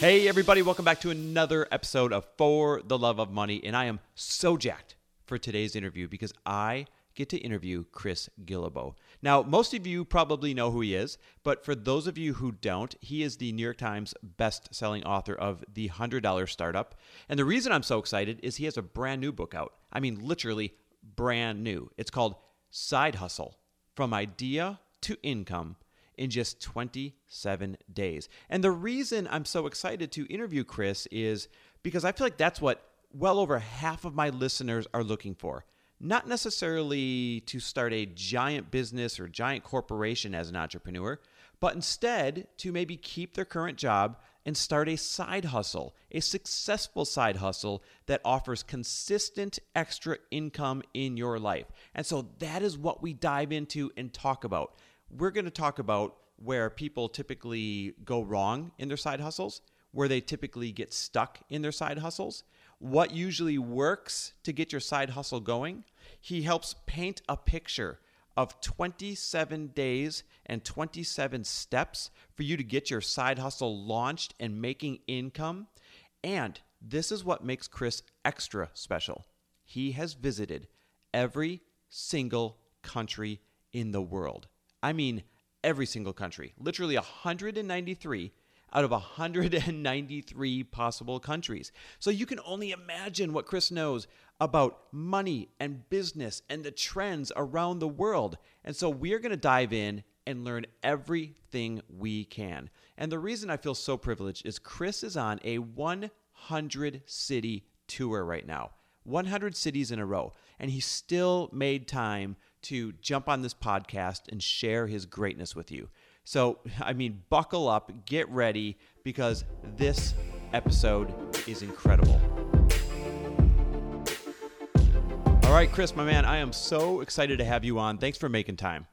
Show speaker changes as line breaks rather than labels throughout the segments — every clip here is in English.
Hey, everybody, welcome back to another episode of For the Love of Money. And I am so jacked for today's interview because I get to interview Chris Guillebeau. Now, most of you probably know who he is, but for those of you who don't, he is the New York Times best-selling author of The $100 Startup. And the reason I'm so excited is he has a brand new book out. I mean, literally brand new. It's called Side Hustle From Idea to Income in just 27 days. And the reason I'm so excited to interview Chris is because I feel like that's what well over half of my listeners are looking for. Not necessarily to start a giant business or giant corporation as an entrepreneur, but instead to maybe keep their current job and start a side hustle, a successful side hustle that offers consistent extra income in your life. And so that is what we dive into and talk about we're going to talk about where people typically go wrong in their side hustles, where they typically get stuck in their side hustles, what usually works to get your side hustle going. He helps paint a picture of 27 days and 27 steps for you to get your side hustle launched and making income. And this is what makes Chris extra special. He has visited every single country in the world. I mean, every single country, literally 193 out of 193 possible countries. So you can only imagine what Chris knows about money and business and the trends around the world. And so we're going to dive in and learn everything we can. And the reason I feel so privileged is Chris is on a 100 city tour right now. 100 cities in a row. And he still made time to jump on this podcast and share his greatness with you. So, I mean, buckle up, get ready, because this episode is incredible. All right, Chris, my man, I am so excited to have you on. Thanks for making time.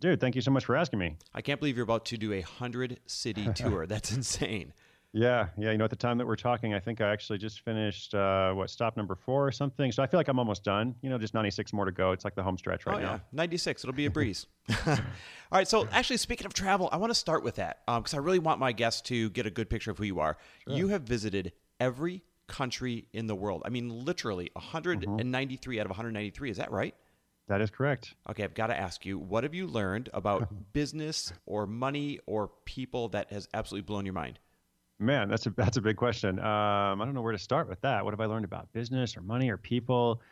Dude, thank you so much for asking me.
I can't believe you're about to do a 100 city tour. That's insane.
Yeah, yeah. You know, at the time that we're talking, I think I actually just finished uh, what stop number four or something. So I feel like I'm almost done. You know, just 96 more to go. It's like the home stretch right oh, now. Yeah.
96. It'll be a breeze. All right. So actually, speaking of travel, I want to start with that because um, I really want my guests to get a good picture of who you are. Sure. You have visited every country in the world. I mean, literally 193 mm-hmm. out of 193. Is that right?
That is correct.
Okay, I've got to ask you, what have you learned about business or money or people that has absolutely blown your mind?
Man, that's a that's a big question. Um, I don't know where to start with that. What have I learned about business or money or people?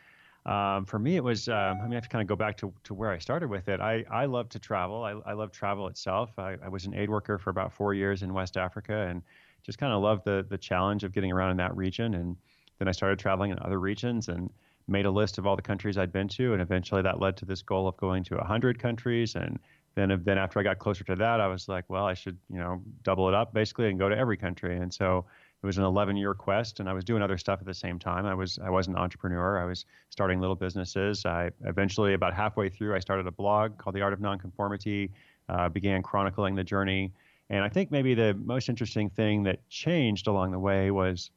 Um, for me, it was. Um, I mean, I have to kind of go back to, to where I started with it. I, I love to travel. I, I love travel itself. I, I was an aid worker for about four years in West Africa, and just kind of loved the the challenge of getting around in that region. And then I started traveling in other regions and made a list of all the countries I'd been to, and eventually that led to this goal of going to 100 countries and then then after I got closer to that, I was like, well, I should you know double it up basically and go to every country. And so it was an 11 year quest, and I was doing other stuff at the same time. I was I was an entrepreneur. I was starting little businesses. I eventually about halfway through, I started a blog called The Art of Nonconformity. Uh, began chronicling the journey. And I think maybe the most interesting thing that changed along the way was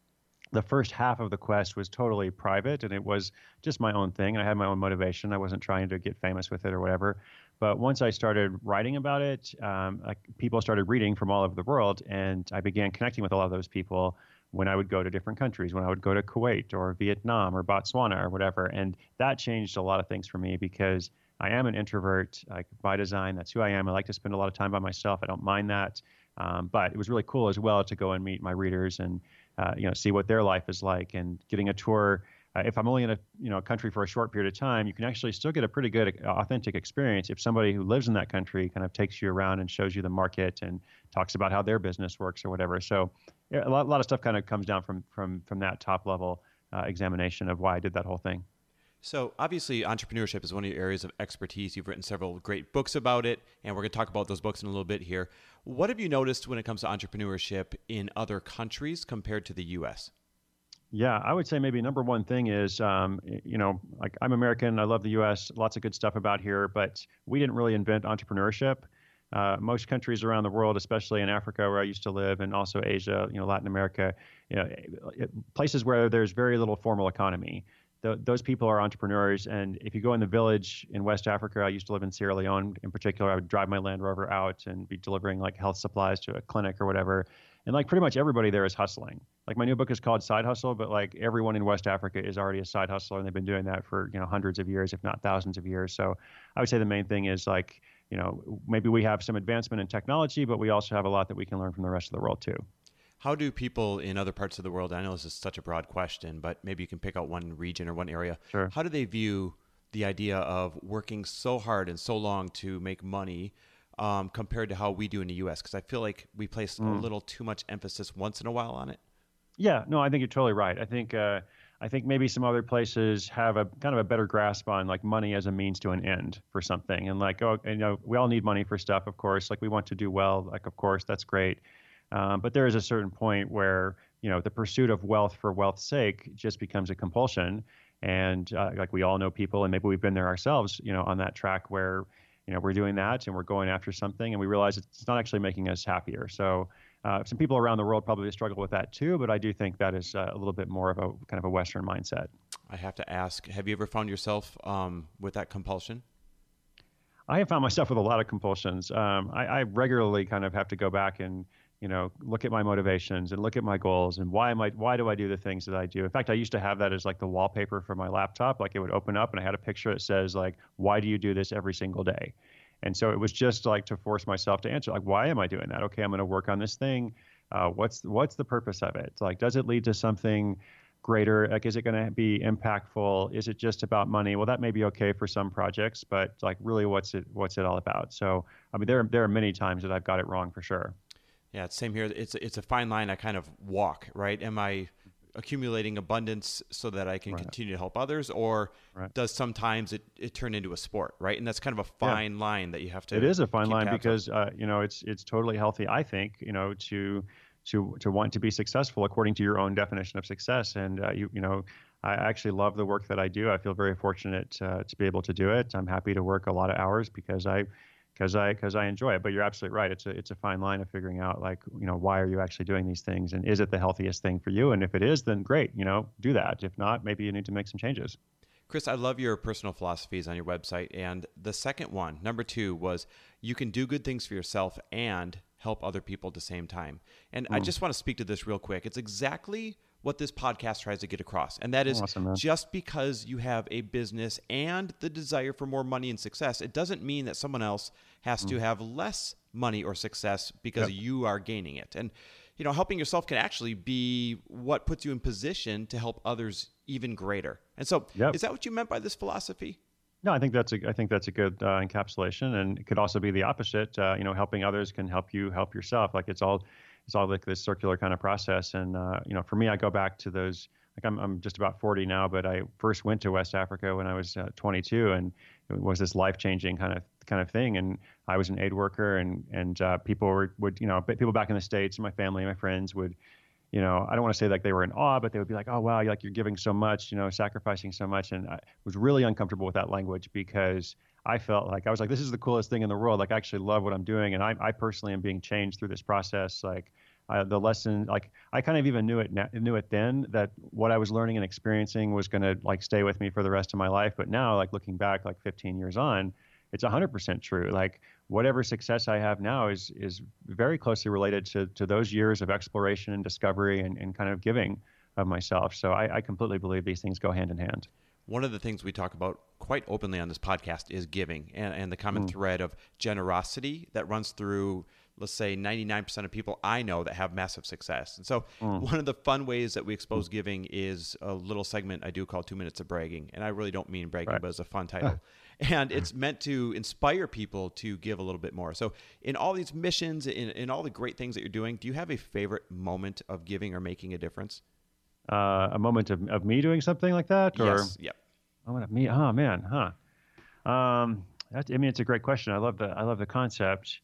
the first half of the quest was totally private and it was just my own thing. And i had my own motivation. I wasn't trying to get famous with it or whatever. But once I started writing about it, um, like people started reading from all over the world, and I began connecting with a lot of those people when I would go to different countries, when I would go to Kuwait or Vietnam or Botswana or whatever. And that changed a lot of things for me because I am an introvert like by design. That's who I am. I like to spend a lot of time by myself. I don't mind that. Um, but it was really cool as well to go and meet my readers and uh, you know see what their life is like and getting a tour uh, if I'm only in a you know a country for a short period of time, you can actually still get a pretty good uh, authentic experience if somebody who lives in that country kind of takes you around and shows you the market and talks about how their business works or whatever. So a, lot, a lot of stuff kind of comes down from from from that top level uh, examination of why I did that whole thing.
So, obviously, entrepreneurship is one of your areas of expertise. You've written several great books about it, and we're going to talk about those books in a little bit here. What have you noticed when it comes to entrepreneurship in other countries compared to the U.S.?
Yeah, I would say maybe number one thing is, um, you know, like I'm American, I love the U.S., lots of good stuff about here, but we didn't really invent entrepreneurship. Uh, most countries around the world, especially in Africa where I used to live, and also Asia, you know, Latin America, you know, it, places where there's very little formal economy. Those people are entrepreneurs, and if you go in the village in West Africa, I used to live in Sierra Leone. In particular, I would drive my Land Rover out and be delivering like health supplies to a clinic or whatever, and like pretty much everybody there is hustling. Like my new book is called Side Hustle, but like everyone in West Africa is already a side hustler, and they've been doing that for you know hundreds of years, if not thousands of years. So I would say the main thing is like you know, maybe we have some advancement in technology, but we also have a lot that we can learn from the rest of the world too.
How do people in other parts of the world, I know this is such a broad question, but maybe you can pick out one region or one area.
Sure.
How do they view the idea of working so hard and so long to make money um, compared to how we do in the US? Because I feel like we place mm. a little too much emphasis once in a while on it.
Yeah, no, I think you're totally right. I think uh, I think maybe some other places have a kind of a better grasp on like money as a means to an end for something. And like, oh, you know, we all need money for stuff, of course. Like we want to do well, like of course that's great. Um, but there is a certain point where you know the pursuit of wealth for wealth's sake just becomes a compulsion. And uh, like we all know people, and maybe we've been there ourselves, you know, on that track where you know we're doing that and we're going after something, and we realize it's not actually making us happier. So uh, some people around the world probably struggle with that too, but I do think that is uh, a little bit more of a kind of a Western mindset.
I have to ask: Have you ever found yourself um, with that compulsion?
I have found myself with a lot of compulsions. Um, I, I, regularly kind of have to go back and you know look at my motivations and look at my goals and why am I why do I do the things that I do. In fact, I used to have that as like the wallpaper for my laptop. Like it would open up and I had a picture that says like why do you do this every single day? And so it was just like to force myself to answer, like, why am I doing that? Okay, I'm going to work on this thing. Uh, what's what's the purpose of it? Like, does it lead to something greater? Like, is it going to be impactful? Is it just about money? Well, that may be okay for some projects, but like, really, what's it what's it all about? So, I mean, there there are many times that I've got it wrong for sure.
Yeah, same here. It's it's a fine line I kind of walk. Right? Am I accumulating abundance so that I can right. continue to help others, or right. does sometimes it, it turn into a sport, right? And that's kind of a fine yeah. line that you have to.
It is a fine line because uh, you know it's it's totally healthy. I think you know to to to want to be successful according to your own definition of success, and uh, you you know. I actually love the work that I do. I feel very fortunate uh, to be able to do it. I'm happy to work a lot of hours because I because I because I enjoy it. But you're absolutely right. It's a it's a fine line of figuring out like you know why are you actually doing these things and is it the healthiest thing for you? And if it is, then great. You know, do that. If not, maybe you need to make some changes.
Chris, I love your personal philosophies on your website. And the second one, number two, was you can do good things for yourself and help other people at the same time. And mm. I just want to speak to this real quick. It's exactly what this podcast tries to get across. And that is awesome, just because you have a business and the desire for more money and success, it doesn't mean that someone else has mm. to have less money or success because yep. you are gaining it. And you know, helping yourself can actually be what puts you in position to help others even greater. And so, yep. is that what you meant by this philosophy?
No, I think that's a I think that's a good uh, encapsulation, and it could also be the opposite. Uh, you know, helping others can help you help yourself. Like it's all it's all like this circular kind of process. And uh, you know, for me, I go back to those. Like I'm I'm just about 40 now, but I first went to West Africa when I was uh, 22, and it was this life changing kind of kind of thing. And I was an aid worker, and and uh, people were, would you know people back in the states, and my family, my friends would. You know, I don't want to say like they were in awe, but they would be like, "Oh wow, like you're giving so much, you know, sacrificing so much," and I was really uncomfortable with that language because I felt like I was like, this is the coolest thing in the world. Like, I actually love what I'm doing, and I, I personally am being changed through this process. Like, uh, the lesson, like, I kind of even knew it knew it then that what I was learning and experiencing was going to like stay with me for the rest of my life. But now, like looking back, like 15 years on, it's 100% true. Like, whatever success I have now is is very closely related to to those years of exploration and discovery and, and kind of giving of myself. So I, I completely believe these things go hand in hand
one of the things we talk about quite openly on this podcast is giving and, and the common mm. thread of generosity that runs through let's say 99% of people i know that have massive success. And so mm. one of the fun ways that we expose giving is a little segment i do called two minutes of bragging. And i really don't mean bragging right. but it's a fun title. And it's meant to inspire people to give a little bit more. So in all these missions in, in all the great things that you're doing do you have a favorite moment of giving or making a difference
uh, a moment of, of me doing something like that? Or
yes. Yep.
Moment of me. Oh man. Huh. Um, that, I mean, it's a great question. I love the I love the concept.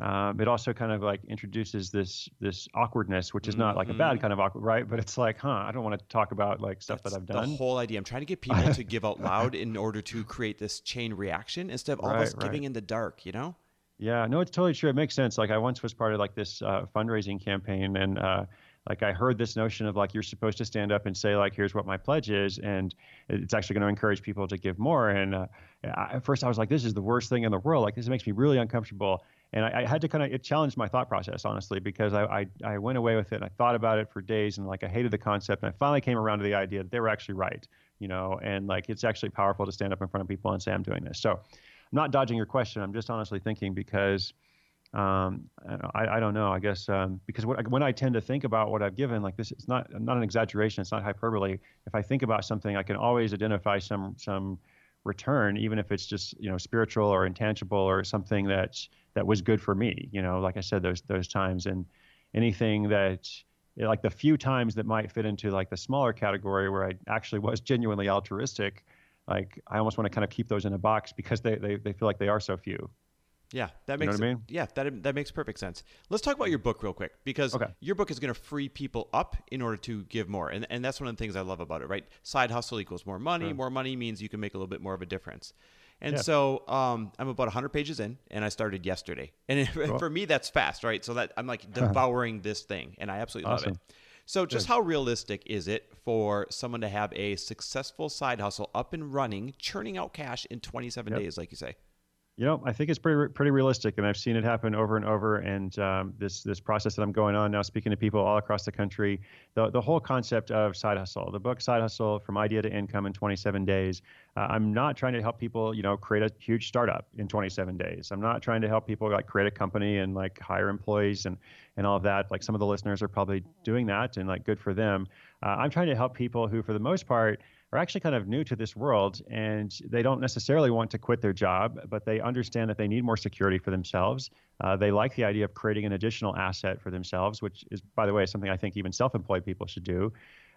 Um, it also kind of like introduces this this awkwardness, which is not like a bad
Mm-hmm.
kind of awkward, right? But it's like, huh, I don't want to talk about like stuff
That's
that I've done.
The whole idea. I'm trying to get people to give out loud in order to create this chain reaction instead of all of
Right,
us giving in the dark, you know?
Yeah, no, it's totally true. It makes sense. Like I once was part of like this uh, fundraising campaign, and uh, like I heard this notion of like you're supposed to stand up and say like here's what my pledge is, and it's actually going to encourage people to give more. And uh, I, at first I was like, this is the worst thing in the world. Like this makes me really uncomfortable. And I, I had to kind of it challenged my thought process honestly because I, I I went away with it and I thought about it for days and like I hated the concept and I finally came around to the idea that they were actually right, you know, and like it's actually powerful to stand up in front of people and say I'm doing this. So I'm not dodging your question. I'm just honestly thinking because um, I, I don't know. I guess um, because what, when I tend to think about what I've given, like this, it's not not an exaggeration. It's not hyperbole. If I think about something, I can always identify some some return, even if it's just you know spiritual or intangible or something that that was good for me. You know, like I said, those those times and anything that like the few times that might fit into like the smaller category where I actually was genuinely altruistic, like I almost want to kind of keep those in a box because they they, they feel like they are so few.
Yeah, that
You know
makes
I mean?
yeah that that makes perfect sense. Let's talk about your book real quick because
Okay.
your book is going to free people up in order to give more, and and that's one of the things I love about it. Right, side hustle equals more money.
Sure.
More money means you can make a little bit more of a difference. And
Yeah.
so um, I'm about 100 pages in, and I started yesterday. And it,
Cool.
for me, that's fast, right? So that I'm like devouring this thing, and I absolutely love it. So, just how realistic is it for someone to have a successful side hustle up and running, churning out cash in 27
Yep.
days, like you say?
You know, I think it's pretty pretty realistic, and I've seen it happen over and over. And um, this this process that I'm going on now, speaking to people all across the country, the the whole concept of side hustle, the book Side Hustle from Idea to Income in 27 Days. Uh, I'm not trying to help people, you know, create a huge startup in 27 days. I'm not trying to help people like create a company and like hire employees and and all of that. Like some of the listeners are probably doing that, and like good for them. Uh, I'm trying to help people who, for the most part, are actually kind of new to this world and they don't necessarily want to quit their job, but they understand that they need more security for themselves. Uh, they like the idea of creating an additional asset for themselves, which is, by the way, something I think even self-employed people should do.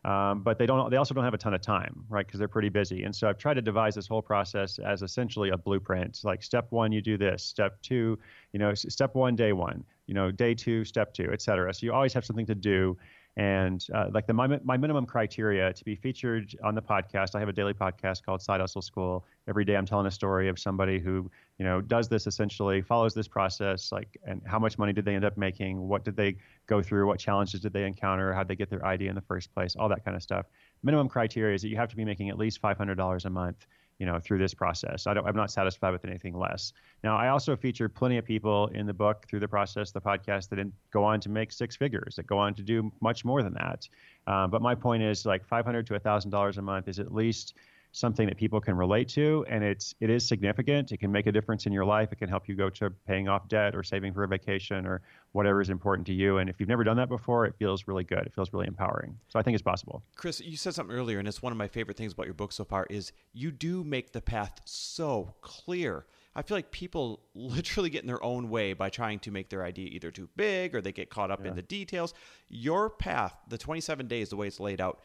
Um, but they don't. They also don't have a ton of time, right? Because they're pretty busy. And so I've tried to devise this whole process as essentially a blueprint. Like step one, you do this. Step two, you know, step one, day one. You know, day two, step two, et cetera. So you always have something to do. And uh, like the my, my minimum criteria to be featured on the podcast, I have a daily podcast called Side Hustle School. Every day, I'm telling a story of somebody who you know does this essentially, follows this process, like and how much money did they end up making? What did they go through? What challenges did they encounter? How did they get their idea in the first place? All that kind of stuff. Minimum criteria is that you have to be making at least $500 a month you know, through this process. I don't, I'm not satisfied with anything less. Now, I also feature plenty of people in the book through the process, the podcast, that in, go on to make six figures, that go on to do much more than that. Uh, but my point is, like, 500 to $1,000 a month is at least something that people can relate to, and it's it is significant. It can make a difference in your life. It can help you go to paying off debt or saving for a vacation or whatever is important to you. And if you've never done that before, it feels really good. It feels really empowering. So I think it's possible.
Chris, you said something earlier, and it's one of my favorite things about your book so far is you do make the path so clear. I feel like people literally get in their own way by trying to make their idea either too big or they get caught up in the details. Your path, the 27 days, the way it's laid out,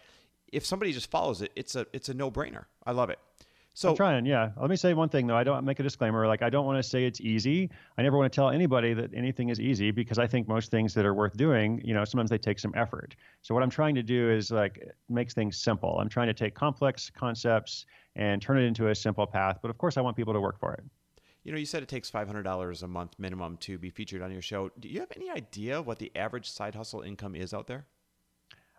if somebody just follows it, it's a it's a no brainer. I love it. So
I'm trying, yeah. Let me say one thing though. I don't make a disclaimer. Like I don't want to say it's easy. I never want to tell anybody that anything is easy because I think most things that are worth doing, you know, sometimes they take some effort. So what I'm trying to do is like makes things simple. I'm trying to take complex concepts and turn it into a simple path. But of course, I want people to work for it.
You know, you said it takes $500 a month minimum to be featured on your show. Do you have any idea what the average side hustle income is out there?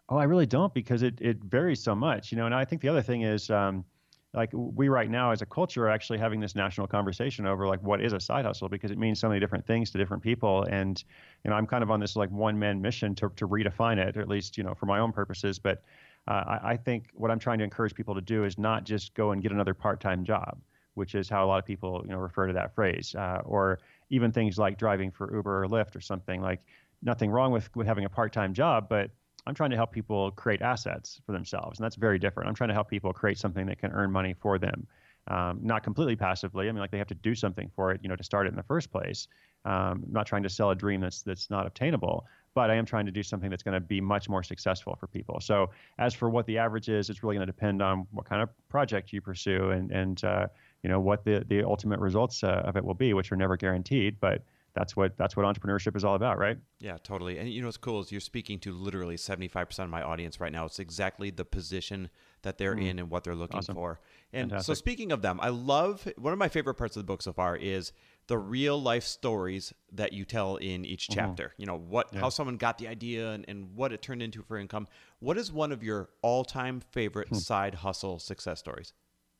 Oh, I really don't because it, it varies so much, you know. And I think the other thing is, um, like we right now as a culture are actually having this national conversation over like what is a side hustle because it means so many different things to different people. And you know, I'm kind of on this like one man mission to to redefine it, or at least you know for my own purposes. But uh, I, I think what I'm trying to encourage people to do is not just go and get another part time job, which is how a lot of people you know refer to that phrase, uh, or even things like driving for Uber or Lyft or something. Like nothing wrong with with having a part time job, but I'm trying to help people create assets for themselves, and that's very different. I'm trying to help people create something that can earn money for them, um, not completely passively. I mean, like they have to do something for it, you know, to start it in the first place. Um, I'm not trying to sell a dream that's that's not obtainable, but I am trying to do something that's going to be much more successful for people. So, as for what the average is, it's really going to depend on what kind of project you pursue and and uh, you know what the the ultimate results uh, of it will be, which are never guaranteed, but that's what that's what entrepreneurship is all about, right?
Yeah, totally. And you know what's cool is you're speaking to literally 75% of my audience right now. It's exactly the position that they're mm. in and what they're looking awesome. for. And Fantastic. so speaking of them, I love one of my favorite parts of the book so far is the real life stories that you tell in each mm-hmm. chapter. Mm-hmm. You know, what yeah. how someone got the idea and, and what it turned into for income. What is one of your all-time favorite hmm. side hustle success stories?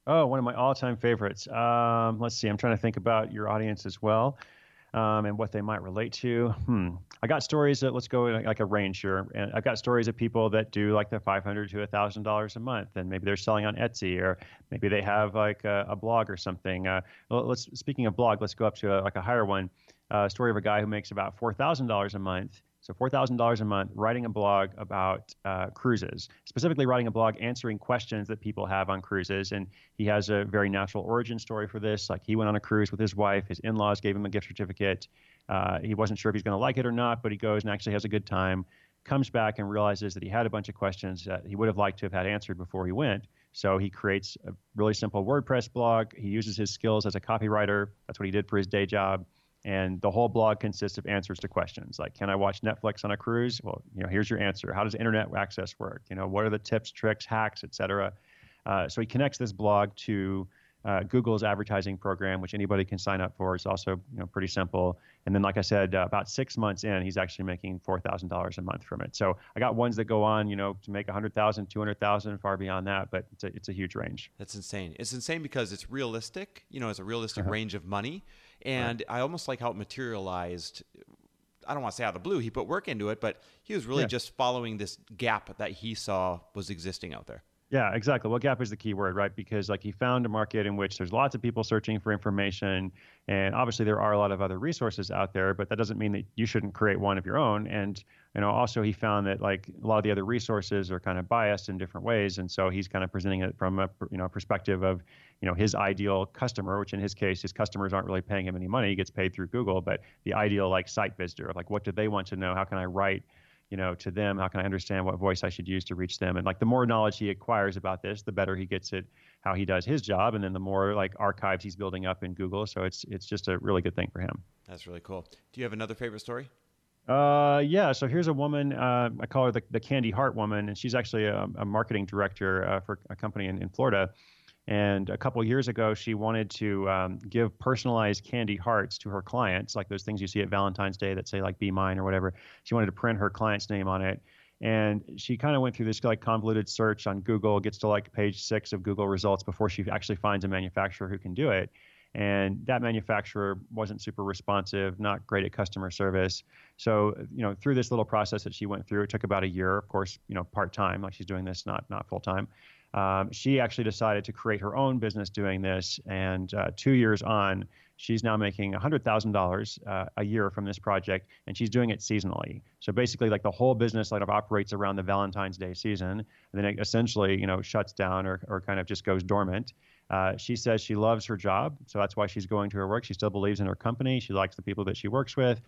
Oh, one of my all-time favorites. Um, let's see. I'm trying to think about your audience as well um, and what they might relate to. Hmm. I got stories that let's go like a range here, and I've got stories of people that do like the 500 to a thousand dollars a month, and maybe they're selling on Etsy, or maybe they have like a, a blog or something. Uh, let's speaking of blog, let's go up to a, like a higher one. Uh, story of a guy who makes about four thousand dollars a month so $4,000 a month writing a blog about uh, cruises, specifically writing a blog answering questions that people have on cruises. And he has a very natural origin story for this. Like he went on a cruise with his wife, his in laws gave him a gift certificate. Uh, he wasn't sure if he's going to like it or not, but he goes and actually has a good time. Comes back and realizes that he had a bunch of questions that he would have liked to have had answered before he went. So he creates a really simple WordPress blog. He uses his skills as a copywriter. That's what he did for his day job and the whole blog consists of answers to questions like can i watch netflix on a cruise well you know here's your answer how does internet access work you know what are the tips tricks hacks etc uh, so he connects this blog to uh, Google's advertising program, which anybody can sign up for. It's also you know pretty simple. And then, like I said, uh, about six months in, he's actually making four thousand dollars a month from it. So I got ones that go on, you know, to make a hundred thousand, two hundred thousand, far beyond that. But it's a, it's a huge range.
That's insane. It's insane because it's realistic. You know, it's a realistic uh-huh. range of money, and right. I almost like how it materialized. I don't want to say out of the blue. He put work into it, but he was really yeah. just following this gap that he saw was existing out there.
Yeah, exactly. Well, gap is the key word, right? Because like he found a market in which there's lots of people searching for information, and obviously there are a lot of other resources out there, but that doesn't mean that you shouldn't create one of your own. And you know, also he found that like a lot of the other resources are kind of biased in different ways, and so he's kind of presenting it from a you know perspective of you know his ideal customer, which in his case his customers aren't really paying him any money; he gets paid through Google, but the ideal like site visitor, like what do they want to know? How can I write? you know, to them? How can I understand what voice I should use to reach them? And like the more knowledge he acquires about this, the better he gets at how he does his job, and then the more like archives he's building up in Google. So it's it's just a really good thing for him.
That's really cool. Do you have another favorite story?
Uh, yeah. So here's a woman. Uh, I call her the, the Candy Heart Woman, and she's actually a, a marketing director uh, for a company in, in Florida. And a couple years ago, she wanted to um, give personalized candy hearts to her clients, like those things you see at Valentine's Day that say like "Be Mine" or whatever. She wanted to print her client's name on it, and she kind of went through this like convoluted search on Google, gets to like page six of Google results before she actually finds a manufacturer who can do it. And that manufacturer wasn't super responsive, not great at customer service. So, you know, through this little process that she went through, it took about a year, of course, you know, part time, like she's doing this, not not full time um, she actually decided to create her own business doing this. And uh, two years on, she's now making $100,000 uh, a year from this project, and she's doing it seasonally. So basically, like the whole business like operates around the Valentine's Day season, and then it essentially, you know, shuts down or, or kind of just goes dormant. Uh, she says she loves her job, so that's why she's going to her work. She still believes in her company. She likes the people that she works with.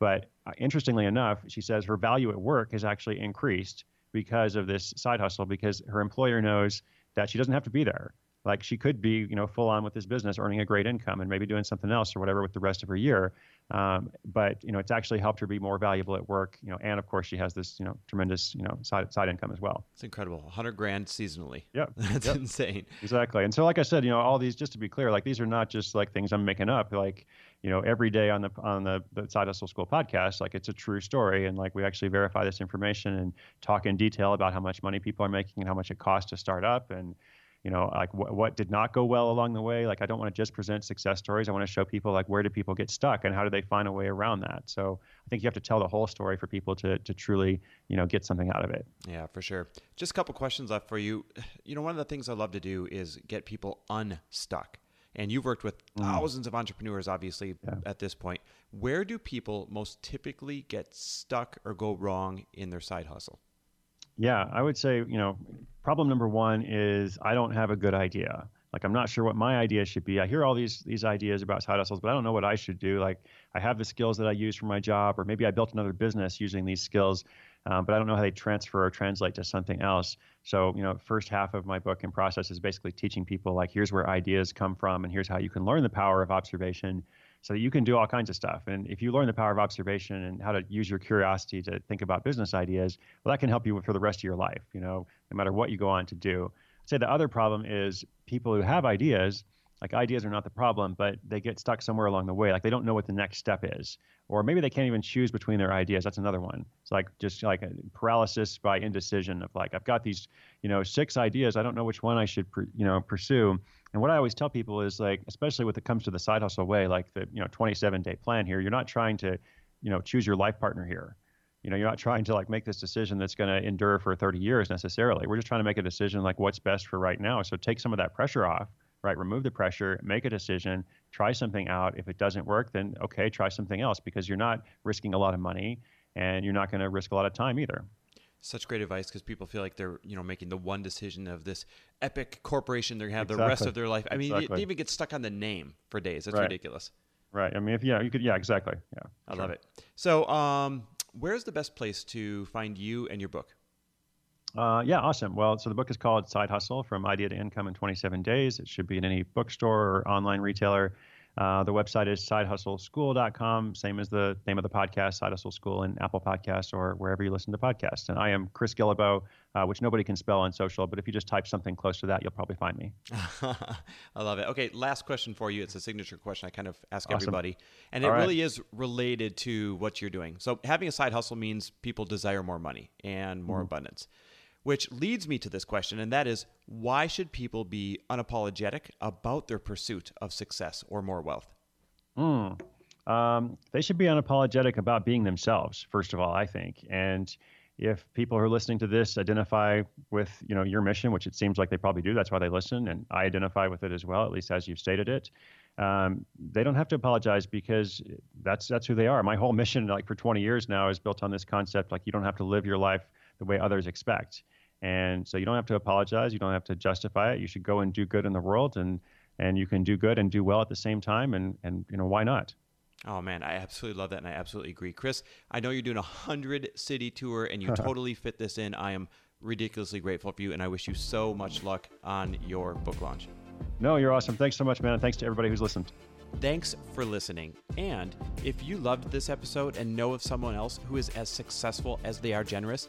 But uh, interestingly enough, she says her value at work has actually increased because of this side hustle because her employer knows that she doesn't have to be there. Like she could be, you know, full on with this business, earning a great income and maybe doing something else or whatever with the rest of her year. Um, but you know, it's actually helped her be more valuable at work. You know, and of course she has this, you know, tremendous, you know, side side income as well.
It's incredible, 100 grand seasonally.
Yeah,
that's
yep.
insane.
Exactly. And so, like I said, you know, all these, just to be clear, like these are not just like things I'm making up. Like you know every day on the on the, the side hustle school podcast like it's a true story and like we actually verify this information and talk in detail about how much money people are making and how much it costs to start up and you know like wh- what did not go well along the way? Like i don't want to just present success stories. I want to show people like where do people get stuck and how do they find a way around that? So i think you have to tell the whole story for people to to truly you know get something out of it.
Yeah for sure. Just a couple questions left for you. You know one of the things i love to do is get people unstuck. And you've worked with mm. thousands of entrepreneurs obviously yeah. at this point. Where do people most typically get stuck or go wrong in their side hustle
yeah i would say you know problem number one is i don't have a good idea like i'm not sure what my idea should be i hear all these these ideas about side hustles but i don't know what i should do like i have the skills that i use for my job or maybe i built another business using these skills um, but I don't know how they transfer or translate to something else. So, you know, first half of my book and process is basically teaching people like here's where ideas come from and here's how you can learn the power of observation. So that you can do all kinds of stuff. And if you learn the power of observation and how to use your curiosity to think about business ideas, well, that can help you for the rest of your life. You know, no matter what you go on to do. I'd say the other problem is people who have ideas like ideas are not the problem, but they get stuck somewhere along the way. Like they don't know what the next step is, or maybe they can't even choose between their ideas. That's another one. It's like just like a paralysis by indecision of like I've got these, you know, six ideas. I don't know which one I should, you know, pursue. And what I always tell people is like, especially when it comes to the side hustle way, like the you know 27 day plan here, you're not trying to, you know, choose your life partner here. You know, you're not trying to like make this decision that's going to endure for 30 years necessarily. We're just trying to make a decision like what's best for right now. So take some of that pressure off right? Remove the pressure, make a decision, try something out. If it doesn't work, then okay, try something else because you're not risking a lot of money and you're not going to risk a lot of time either.
Such great advice because people feel like they're you know making the one decision of this epic corporation they're gonna have exactly. the rest of their life. I mean, exactly. they even get stuck on the name for days. That's
right.
ridiculous.
Right. I mean, if yeah, you could. Yeah, exactly. Yeah.
I sure. love it. So, um, where's the best place to find you and your book?
Uh, yeah, awesome. Well, so the book is called Side Hustle From Idea to Income in 27 Days. It should be in any bookstore or online retailer. Uh, the website is sidehustleschool.com, same as the name of the podcast, Side Hustle School in Apple Podcasts or wherever you listen to podcasts. And I am Chris Guillebeau, uh, which nobody can spell on social, but if you just type something close to that, you'll probably find me.
I love it. Okay, last question for you. It's a signature question I kind of ask awesome. everybody. And it right. really is related to what you're doing. So having a side hustle means people desire more money and more mm-hmm. abundance which leads me to this question, and that is why should people be unapologetic about their pursuit of success or more wealth?
Mm. Um, they should be unapologetic about being themselves, first of all, I think. And if people who are listening to this identify with you know your mission, which it seems like they probably do, that's why they listen, and I identify with it as well, at least as you've stated it. Um, they don't have to apologize because that's that's who they are. My whole mission, like for 20 years now, is built on this concept: like you don't have to live your life the way others expect. And so you don't have to apologize. You don't have to justify it. You should go and do good in the world, and and you can do good and do well at the same time. And and you know why not?
Oh man, I absolutely love that, and I absolutely agree, Chris. I know you're doing a hundred city tour, and you totally fit this in. I am ridiculously grateful for you, and I wish you so much luck on your book launch.
No, you're awesome. Thanks so much, man. And thanks to everybody who's listened.
Thanks for listening. And if you loved this episode and know of someone else who is as successful as they are generous,